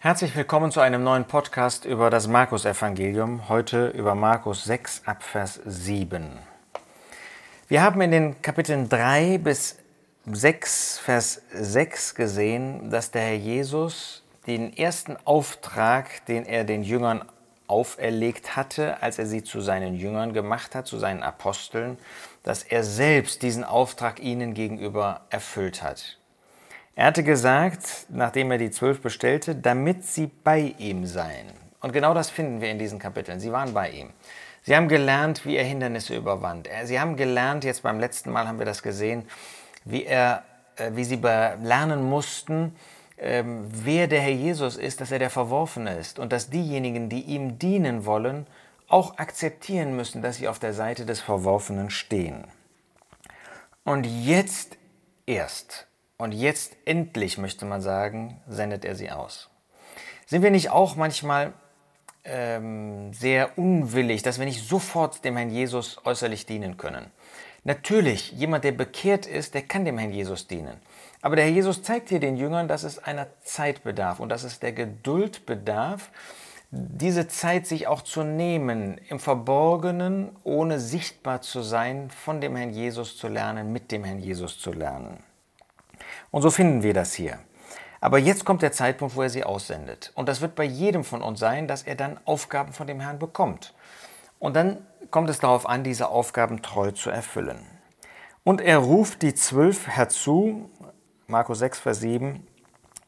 Herzlich willkommen zu einem neuen Podcast über das Markus-Evangelium, heute über Markus 6 ab Vers 7. Wir haben in den Kapiteln 3 bis 6, Vers 6 gesehen, dass der Herr Jesus den ersten Auftrag, den er den Jüngern auferlegt hatte, als er sie zu seinen Jüngern gemacht hat, zu seinen Aposteln, dass er selbst diesen Auftrag ihnen gegenüber erfüllt hat. Er hatte gesagt, nachdem er die zwölf bestellte, damit sie bei ihm seien. Und genau das finden wir in diesen Kapiteln. Sie waren bei ihm. Sie haben gelernt, wie er Hindernisse überwand. Sie haben gelernt, jetzt beim letzten Mal haben wir das gesehen, wie, er, äh, wie sie lernen mussten, ähm, wer der Herr Jesus ist, dass er der Verworfene ist und dass diejenigen, die ihm dienen wollen, auch akzeptieren müssen, dass sie auf der Seite des Verworfenen stehen. Und jetzt erst und jetzt endlich, möchte man sagen, sendet er sie aus. Sind wir nicht auch manchmal ähm, sehr unwillig, dass wir nicht sofort dem Herrn Jesus äußerlich dienen können? Natürlich, jemand, der bekehrt ist, der kann dem Herrn Jesus dienen. Aber der Herr Jesus zeigt hier den Jüngern, dass es einer Zeit bedarf und dass es der Geduld bedarf, diese Zeit sich auch zu nehmen, im Verborgenen, ohne sichtbar zu sein, von dem Herrn Jesus zu lernen, mit dem Herrn Jesus zu lernen. Und so finden wir das hier. Aber jetzt kommt der Zeitpunkt, wo er sie aussendet. Und das wird bei jedem von uns sein, dass er dann Aufgaben von dem Herrn bekommt. Und dann kommt es darauf an, diese Aufgaben treu zu erfüllen. Und er ruft die zwölf herzu, Markus 6, Vers 7,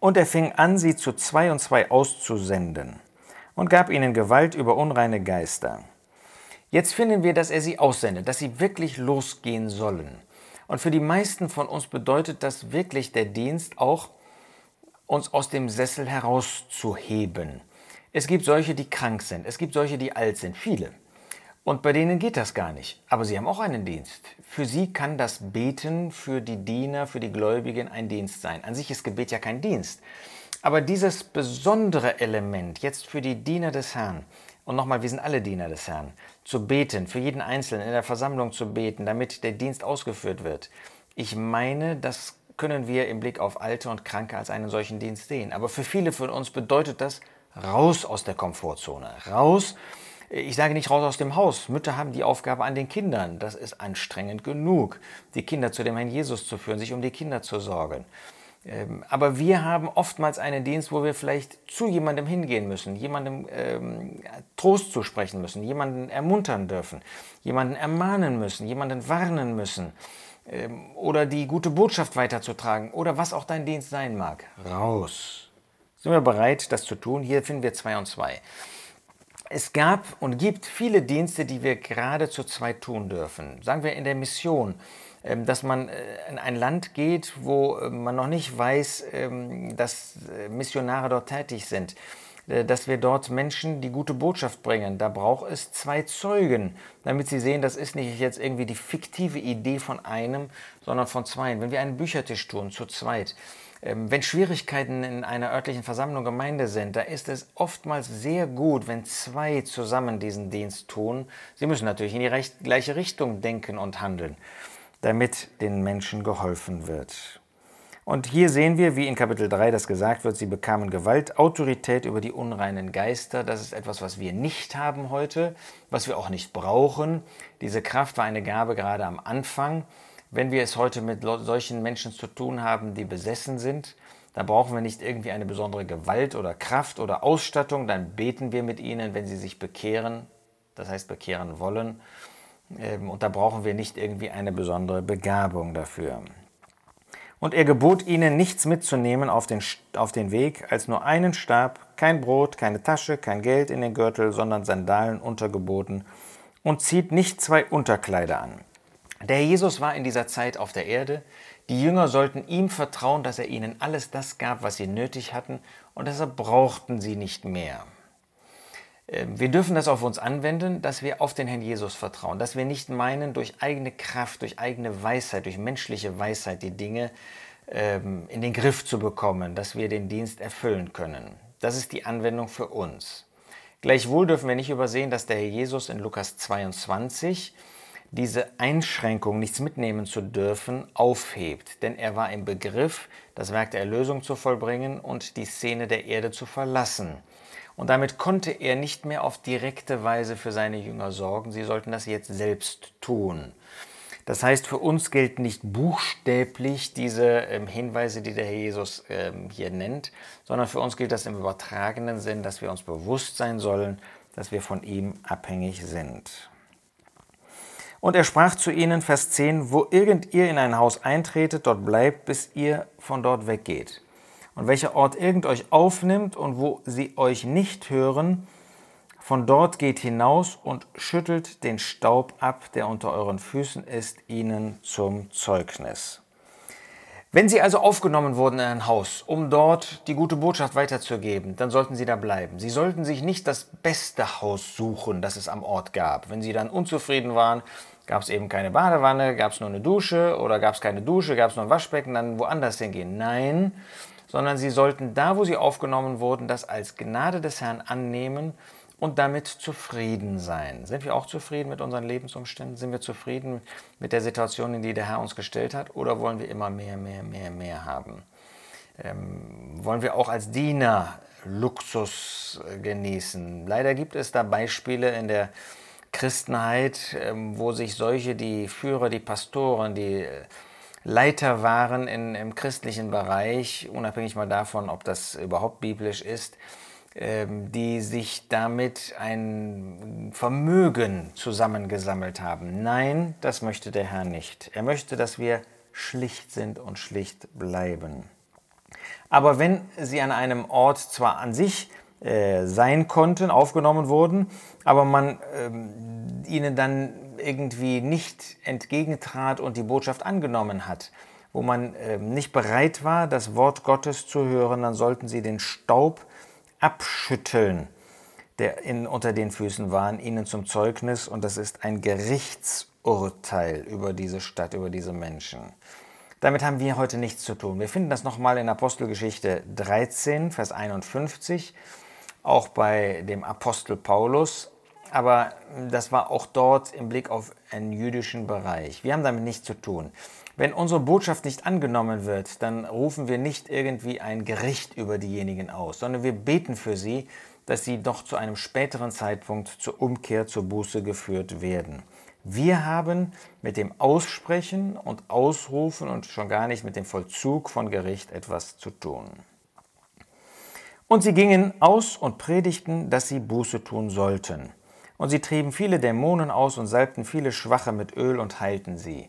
und er fing an, sie zu zwei und zwei auszusenden und gab ihnen Gewalt über unreine Geister. Jetzt finden wir, dass er sie aussendet, dass sie wirklich losgehen sollen. Und für die meisten von uns bedeutet das wirklich der Dienst auch, uns aus dem Sessel herauszuheben. Es gibt solche, die krank sind, es gibt solche, die alt sind, viele. Und bei denen geht das gar nicht. Aber sie haben auch einen Dienst. Für sie kann das Beten für die Diener, für die Gläubigen ein Dienst sein. An sich ist Gebet ja kein Dienst. Aber dieses besondere Element jetzt für die Diener des Herrn, und nochmal, wir sind alle Diener des Herrn, zu beten, für jeden Einzelnen in der Versammlung zu beten, damit der Dienst ausgeführt wird. Ich meine, das können wir im Blick auf Alte und Kranke als einen solchen Dienst sehen. Aber für viele von uns bedeutet das raus aus der Komfortzone, raus. Ich sage nicht raus aus dem Haus. Mütter haben die Aufgabe an den Kindern. Das ist anstrengend genug, die Kinder zu dem Herrn Jesus zu führen, sich um die Kinder zu sorgen. Ähm, aber wir haben oftmals einen Dienst, wo wir vielleicht zu jemandem hingehen müssen, jemandem ähm, Trost zusprechen müssen, jemanden ermuntern dürfen, jemanden ermahnen müssen, jemanden warnen müssen ähm, oder die gute Botschaft weiterzutragen oder was auch dein Dienst sein mag. Raus. Sind wir bereit, das zu tun? Hier finden wir zwei und zwei. Es gab und gibt viele Dienste, die wir gerade zu zweit tun dürfen. Sagen wir in der Mission dass man äh, in ein Land geht, wo äh, man noch nicht weiß, ähm, dass äh, Missionare dort tätig sind, dass wir dort Menschen die gute Botschaft bringen. Da braucht es zwei Zeugen, damit sie sehen, das ist nicht jetzt irgendwie die fiktive Idee von einem, sondern von zweien. Wenn wir einen Büchertisch tun, zu zweit, ähm, wenn Schwierigkeiten in einer örtlichen Versammlung Gemeinde sind, da ist es oftmals sehr gut, wenn zwei zusammen diesen Dienst tun. Sie müssen natürlich in die gleiche Richtung denken und handeln damit den Menschen geholfen wird. Und hier sehen wir, wie in Kapitel 3 das gesagt wird, sie bekamen Gewalt, Autorität über die unreinen Geister. Das ist etwas, was wir nicht haben heute, was wir auch nicht brauchen. Diese Kraft war eine Gabe gerade am Anfang. Wenn wir es heute mit solchen Menschen zu tun haben, die besessen sind, da brauchen wir nicht irgendwie eine besondere Gewalt oder Kraft oder Ausstattung, dann beten wir mit ihnen, wenn sie sich bekehren, das heißt bekehren wollen. Ähm, und da brauchen wir nicht irgendwie eine besondere Begabung dafür. Und er gebot ihnen, nichts mitzunehmen auf den, auf den Weg, als nur einen Stab, kein Brot, keine Tasche, kein Geld in den Gürtel, sondern Sandalen untergeboten, und zieht nicht zwei Unterkleider an. Der Jesus war in dieser Zeit auf der Erde. Die Jünger sollten ihm vertrauen, dass er ihnen alles das gab, was sie nötig hatten, und deshalb brauchten sie nicht mehr. Ähm, wir dürfen das auf uns anwenden, dass wir auf den Herrn Jesus vertrauen, dass wir nicht meinen, durch eigene Kraft, durch eigene Weisheit, durch menschliche Weisheit die Dinge ähm, in den Griff zu bekommen, dass wir den Dienst erfüllen können. Das ist die Anwendung für uns. Gleichwohl dürfen wir nicht übersehen, dass der Herr Jesus in Lukas 22 diese Einschränkung, nichts mitnehmen zu dürfen, aufhebt. Denn er war im Begriff, das Werk der Erlösung zu vollbringen und die Szene der Erde zu verlassen. Und damit konnte er nicht mehr auf direkte Weise für seine Jünger sorgen. Sie sollten das jetzt selbst tun. Das heißt, für uns gilt nicht buchstäblich diese ähm, Hinweise, die der Herr Jesus ähm, hier nennt, sondern für uns gilt das im übertragenen Sinn, dass wir uns bewusst sein sollen, dass wir von ihm abhängig sind. Und er sprach zu ihnen, Vers 10, wo irgend ihr in ein Haus eintretet, dort bleibt, bis ihr von dort weggeht. Und welcher Ort irgend euch aufnimmt und wo sie euch nicht hören, von dort geht hinaus und schüttelt den Staub ab, der unter euren Füßen ist, ihnen zum Zeugnis. Wenn Sie also aufgenommen wurden in ein Haus, um dort die gute Botschaft weiterzugeben, dann sollten Sie da bleiben. Sie sollten sich nicht das beste Haus suchen, das es am Ort gab. Wenn Sie dann unzufrieden waren, gab es eben keine Badewanne, gab es nur eine Dusche oder gab es keine Dusche, gab es nur ein Waschbecken, dann woanders hingehen. Nein, sondern Sie sollten da, wo Sie aufgenommen wurden, das als Gnade des Herrn annehmen und damit zufrieden sein. Sind wir auch zufrieden mit unseren Lebensumständen? Sind wir zufrieden mit der Situation, in die der Herr uns gestellt hat? Oder wollen wir immer mehr, mehr, mehr, mehr haben? Ähm, wollen wir auch als Diener Luxus genießen? Leider gibt es da Beispiele in der Christenheit, ähm, wo sich solche, die Führer, die Pastoren, die äh, Leiter waren in, im christlichen Bereich, unabhängig mal davon, ob das überhaupt biblisch ist, ähm, die sich damit ein Vermögen zusammengesammelt haben. Nein, das möchte der Herr nicht. Er möchte, dass wir schlicht sind und schlicht bleiben. Aber wenn sie an einem Ort zwar an sich äh, sein konnten, aufgenommen wurden, aber man ähm, ihnen dann irgendwie nicht entgegentrat und die Botschaft angenommen hat, wo man ähm, nicht bereit war, das Wort Gottes zu hören, dann sollten sie den Staub abschütteln, der in, unter den Füßen war, ihnen zum Zeugnis. Und das ist ein Gerichtsurteil über diese Stadt, über diese Menschen. Damit haben wir heute nichts zu tun. Wir finden das nochmal in Apostelgeschichte 13, Vers 51, auch bei dem Apostel Paulus. Aber das war auch dort im Blick auf einen jüdischen Bereich. Wir haben damit nichts zu tun. Wenn unsere Botschaft nicht angenommen wird, dann rufen wir nicht irgendwie ein Gericht über diejenigen aus, sondern wir beten für sie, dass sie doch zu einem späteren Zeitpunkt zur Umkehr, zur Buße geführt werden. Wir haben mit dem Aussprechen und Ausrufen und schon gar nicht mit dem Vollzug von Gericht etwas zu tun. Und sie gingen aus und predigten, dass sie Buße tun sollten. Und sie trieben viele Dämonen aus und salbten viele Schwache mit Öl und heilten sie.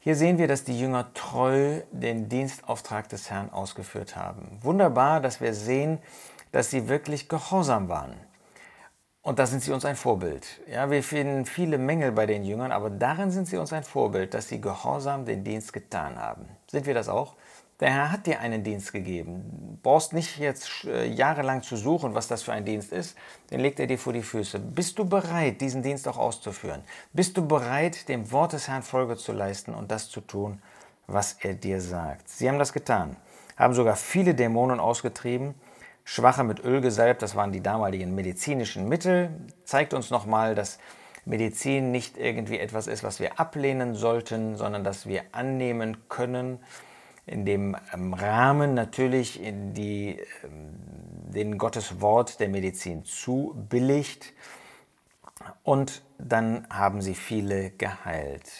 Hier sehen wir, dass die Jünger treu den Dienstauftrag des Herrn ausgeführt haben. Wunderbar, dass wir sehen, dass sie wirklich gehorsam waren. Und da sind sie uns ein Vorbild. Ja, wir finden viele Mängel bei den Jüngern, aber darin sind sie uns ein Vorbild, dass sie gehorsam den Dienst getan haben. Sind wir das auch? Der Herr hat dir einen Dienst gegeben. Du brauchst nicht jetzt äh, jahrelang zu suchen, was das für ein Dienst ist. Den legt er dir vor die Füße. Bist du bereit, diesen Dienst auch auszuführen? Bist du bereit, dem Wort des Herrn Folge zu leisten und das zu tun, was er dir sagt? Sie haben das getan, haben sogar viele Dämonen ausgetrieben, Schwache mit Öl gesalbt, das waren die damaligen medizinischen Mittel, zeigt uns nochmal, dass Medizin nicht irgendwie etwas ist, was wir ablehnen sollten, sondern dass wir annehmen können in dem ähm, Rahmen natürlich die, ähm, den Gottes Wort der Medizin zubilligt. Und dann haben sie viele geheilt.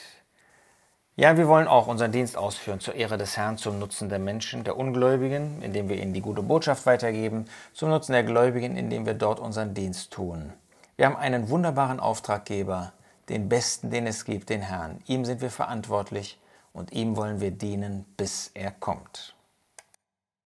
Ja, wir wollen auch unseren Dienst ausführen zur Ehre des Herrn, zum Nutzen der Menschen, der Ungläubigen, indem wir ihnen die gute Botschaft weitergeben, zum Nutzen der Gläubigen, indem wir dort unseren Dienst tun. Wir haben einen wunderbaren Auftraggeber, den besten, den es gibt, den Herrn. Ihm sind wir verantwortlich und ihm wollen wir dienen, bis er kommt.